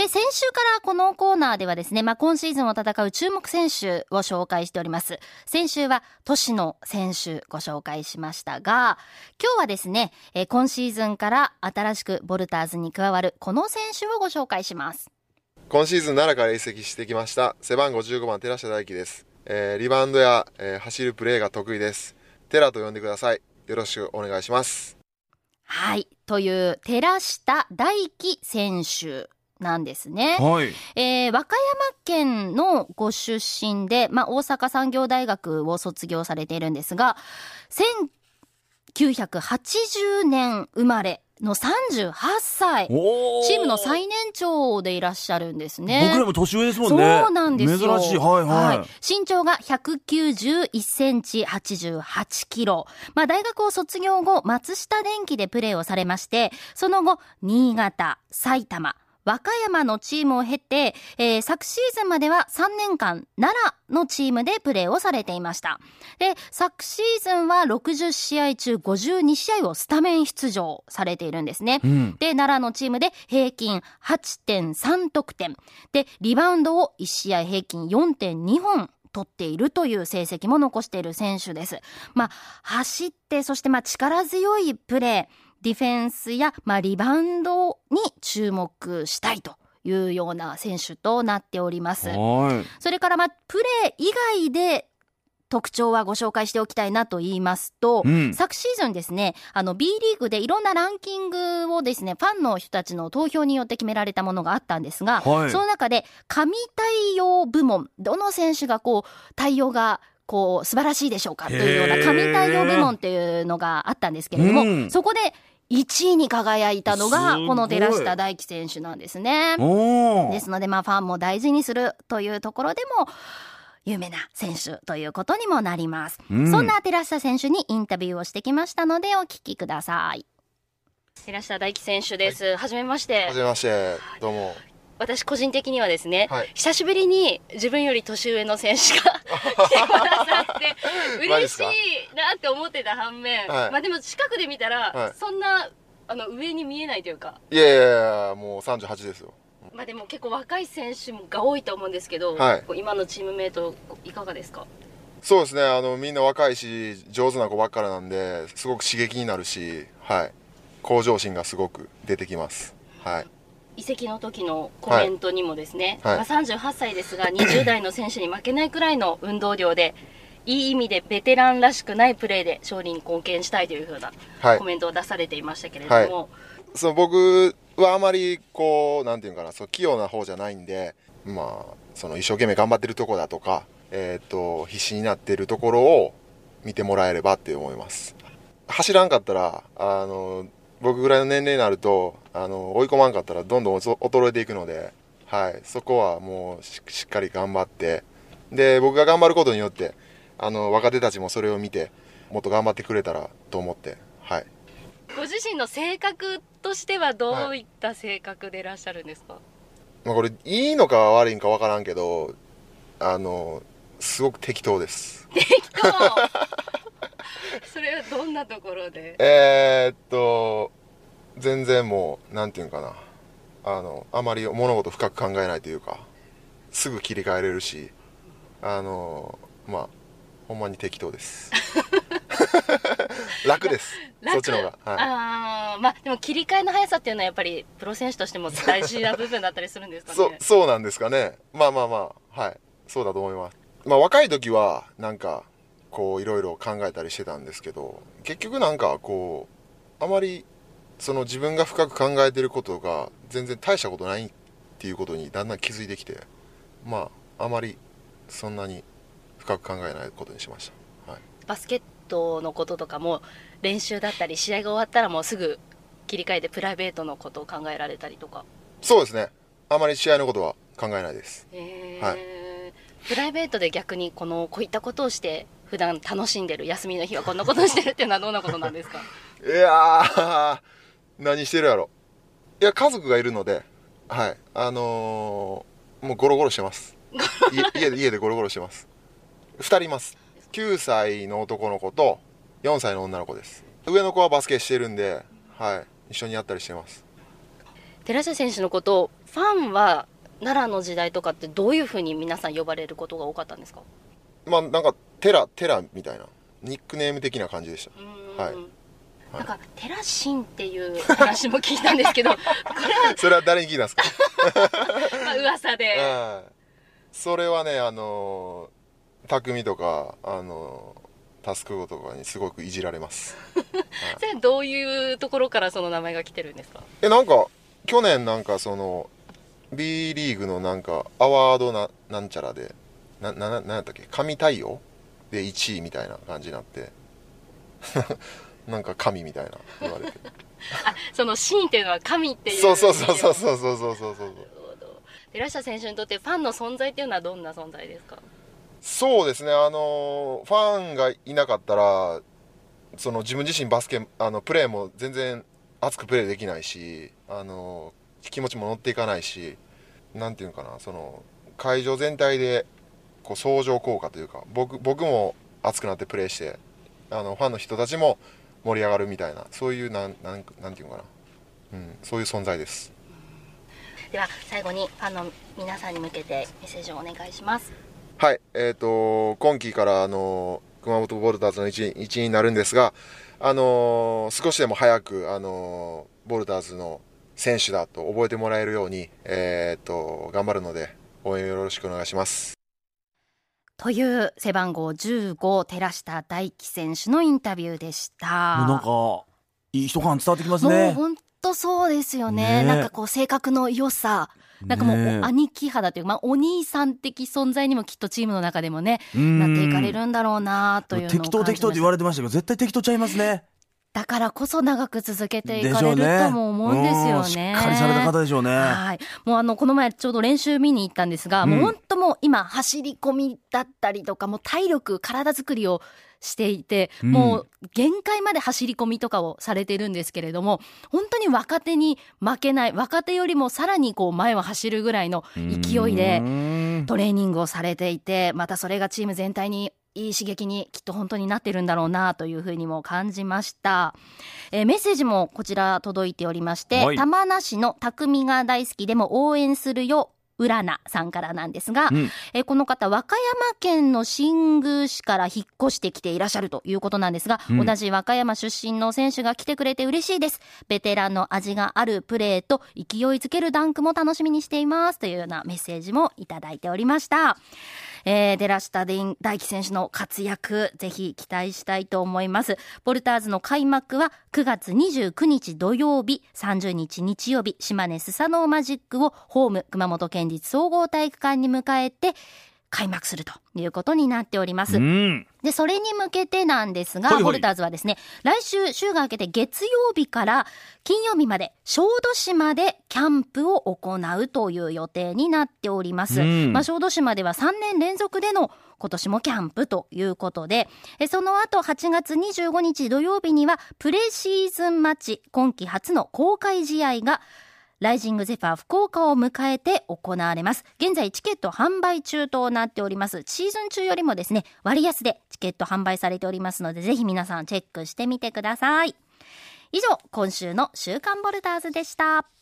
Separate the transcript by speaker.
Speaker 1: で、先週からこのコーナーではですね、まあ、今シーズンを戦う注目選手を紹介しております。先週は都市の選手ご紹介しましたが、今日はですね、え今シーズンから新しくボルターズに加わるこの選手をご紹介します。
Speaker 2: 今シーズン奈良から移籍してきました背番号15番寺下大輝です、えー、リバウンドや、えー、走るプレーが得意です。寺と呼んでください。よろしくお願いします。
Speaker 1: はい。という寺下大輝選手なんですね。
Speaker 3: はい。
Speaker 1: えー、和歌山県のご出身で、まあ、大阪産業大学を卒業されているんですが、1980年生まれの38歳。チームの最年長でいらっしゃるんですね。
Speaker 3: 僕らも年上ですもんね。
Speaker 1: そうなんですよ。
Speaker 3: 珍しい。はいはい。はい、
Speaker 1: 身長が191センチ88キロ。まあ大学を卒業後、松下電器でプレーをされまして、その後、新潟、埼玉、和歌山のチームを経て、えー、昨シーズンまでは3年間、奈良のチームでプレーをされていました。で、昨シーズンは60試合中52試合をスタメン出場されているんですね。うん、で、奈良のチームで平均8.3得点。で、リバウンドを1試合平均4.2本取っているという成績も残している選手です。まあ、走って、そしてまあ力強いプレー。ディフェンスや、まあ、リバウンドに注目したいというような選手となっております。それから、まあ、プレー以外で特徴はご紹介しておきたいなと言いますと、うん、昨シーズンですね、あの B リーグでいろんなランキングをですね、ファンの人たちの投票によって決められたものがあったんですが、はい、その中で神対応部門、どの選手がこう、対応がこう素晴らしいでしょうかというような神対応部門っていうのがあったんですけれども、うん、そこで1位に輝いたのが、この寺下大輝選手なんですね。ですので、まあ、ファンも大事にするというところでも、有名な選手ということにもなります。うん、そんな寺下選手にインタビューをしてきましたので、お聞きください。寺下大輝選手です。はじ、めまして。
Speaker 2: はじめまして。どうも。
Speaker 1: 私個人的にはですね、はい、久しぶりに自分より年上の選手が来てくださって嬉しいなって思ってた反面、はい、まあでも近くで見たら、はい、そんなあの上に見えないというか。
Speaker 2: いやいやいやもう38ですよ。
Speaker 1: まあでも結構若い選手が多いと思うんですけど、はい、今のチームメイトいかがですか？
Speaker 2: そうですね。あのみんな若いし上手な子ばっかりなんですごく刺激になるしはい。向上心がすごく出てきます。はい
Speaker 1: 移籍の時のコメントにもですね、はい、まあ、38歳ですが 20代の選手に負けないくらいの運動量でいい意味でベテランらしくないプレーで勝利に貢献したいというふうなコメントを出されていましたけれども、はい。はい、
Speaker 2: その僕はあまりこうなんていうかなそう器用な方じゃないんでまあその一生懸命頑張ってるとこだとか、えーと、と必死になってるところを見てもらえればって思います。走らんかったらあの僕ぐらいの年齢になるとあの追い込まんかったらどんどん衰えていくので、はい、そこはもうしっかり頑張ってで僕が頑張ることによってあの若手たちもそれを見てもっと頑張ってくれたらと思ってはい。
Speaker 1: ご自身の性格としてはどういった性格でいらっしゃるんですか、はい、
Speaker 2: まあ、これいいのか悪いんか分からんけどあのすごく適当です。
Speaker 1: 適当 それはどんなところで？
Speaker 2: えー、っと全然もうなんていうかな。あのあまり物事深く考えないというかすぐ切り替えれるしあのまあほんまに適当です。楽です。そっちの方が、
Speaker 1: はい、ああまあでも切り替えの速さっていうのはやっぱりプロ選手としても大事な部分だったりするんですかね？
Speaker 2: そそうなんですかね。まあまあまあはい。そうだと思います。まあ若い時はなんかこういろいろ考えたりしてたんですけど結局なんかこうあまりその自分が深く考えてることが全然大したことないっていうことにだんだん気づいてきてまああまりそんなに深く考えないことにしました、はい、
Speaker 1: バスケットのこととかも練習だったり試合が終わったらもうすぐ切り替えてプライベートのことを考えられたりとか。
Speaker 2: そうですね。あまり試合のことは考えないです、
Speaker 1: はい、プライベートで逆にこのこういったことをして普段楽しんでる休みの日はこんなことしてるっていうのはどんなことなんですか？
Speaker 2: いや何してるやろ。いや家族がいるのではい。あのー、もうゴロゴロしてます。家で家でゴロゴロしてます。2人います。9歳の男の子と4歳の女の子です。上の子はバスケしてるんではい。一緒にやったりしてます。
Speaker 1: 寺下選手のことをファンは奈良の時代とかってどういうふうに皆さん呼ばれることが多かったんですか？
Speaker 2: まあなんかテラテラみたいなニックネーム的な感じでした。はい。
Speaker 1: なんか、テラシンっていう話も聞いたんですけど、これは。
Speaker 2: それは誰に聞いたんですか？
Speaker 1: まあ、噂で。
Speaker 2: それはね、あの、匠とか、あの、タスクゴとかにすごくいじられます。
Speaker 1: それどういうところからその名前が来てるんですか？
Speaker 2: え、なんか、去年なんかその、B リーグのなんか、アワードな、なんちゃらで、な、な、なんやったっけ？神対応？で1位みたいな感じになって。なんか神みたいな言われて。
Speaker 1: あそのシーンっていうのは神っていう
Speaker 2: そうそうそうそうそうそうそうそうそう。
Speaker 1: 寺下選手にとってファンの存在っていうのはどんな存在ですか？
Speaker 2: そうですねあのファンがいなかったらその自分自身バスケあのプレーも全然熱くプレーできないしあの気持ちも乗っていかないしなんていうのかなその会場全体でこう相乗効果というか僕僕も熱くなってプレーしてあのファンの人たちも盛り上がるみたいなそういうなんなんなんていうのかな、うん、そういう存在です。
Speaker 1: では最後にファンの皆さんに向けてメッセージをお願いします。
Speaker 2: はいえっ、ー、と今季からあの熊本ボルターズの一員一員になるんですがあの少しでも早くあのボルターズの選手だと覚えてもらえるように、えーと、と頑張るので応援よろしくお願いします。
Speaker 1: という背番号15寺下大輝選手のインタビューでした。
Speaker 3: なんかいい人感伝わってきますね。
Speaker 1: 本当そうですよね、ね、なんかこう性格の良さ。なんかもう兄貴肌というか、まあ、お兄さん的存在にもきっとチームの中でもねなっていかれるんだろうなという
Speaker 3: 適当適当って言われてましたけど絶対適当ちゃいますね
Speaker 1: だからこそ長く続けていかれるとも思うんですよね。
Speaker 3: しっかりされた方でしょうね。
Speaker 1: はい。もうあの、この前ちょうど練習見に行ったんですが、うん、もう本当もう今走り込みだったりとか、もう体力、体作りをしていて、もう限界まで走り込みとかをされてるんですけれども、本当に若手に負けない、若手よりもさらにこう前を走るぐらいの勢いでトレーニングをされていて、またそれがチーム全体にいい刺激にきっと本当になってるんだろうなというふうにも感じました、えー、メッセージもこちら届いておりまして、はい、玉名市の匠が大好きでも応援するようらなさんからなんですが、うん、えこの方、和歌山県の新宮市から引っ越してきていらっしゃるということなんですが、うん、同じ和歌山出身の選手が来てくれて嬉しいです。ベテランの味があるプレーと勢いづけるダンクも楽しみにしています。というようなメッセージもいただいておりました。えー、寺下大輝選手の活躍、ぜひ期待したいと思います。ボルターズの開幕は9月29日土曜日、30日日曜日、島根スサノーマジックをホーム熊本県立総合体育館に迎えて、開幕するということになっております。で、それに向けてなんですが、ボルターズはですね、来週週が明けて月曜日から金曜日まで小豆島でキャンプを行うという予定になっております。まあ、小豆島では3年連続での今年もキャンプということで、その後8月25日土曜日にはプレシーズンマッチ今季初の公開試合がライジングゼファー福岡を迎えて行われます。現在チケット販売中となっております。シーズン中よりもですね、割安でチケット販売されておりますので、ぜひ皆さんチェックしてみてください。以上、今週の週刊ボルダーズでした。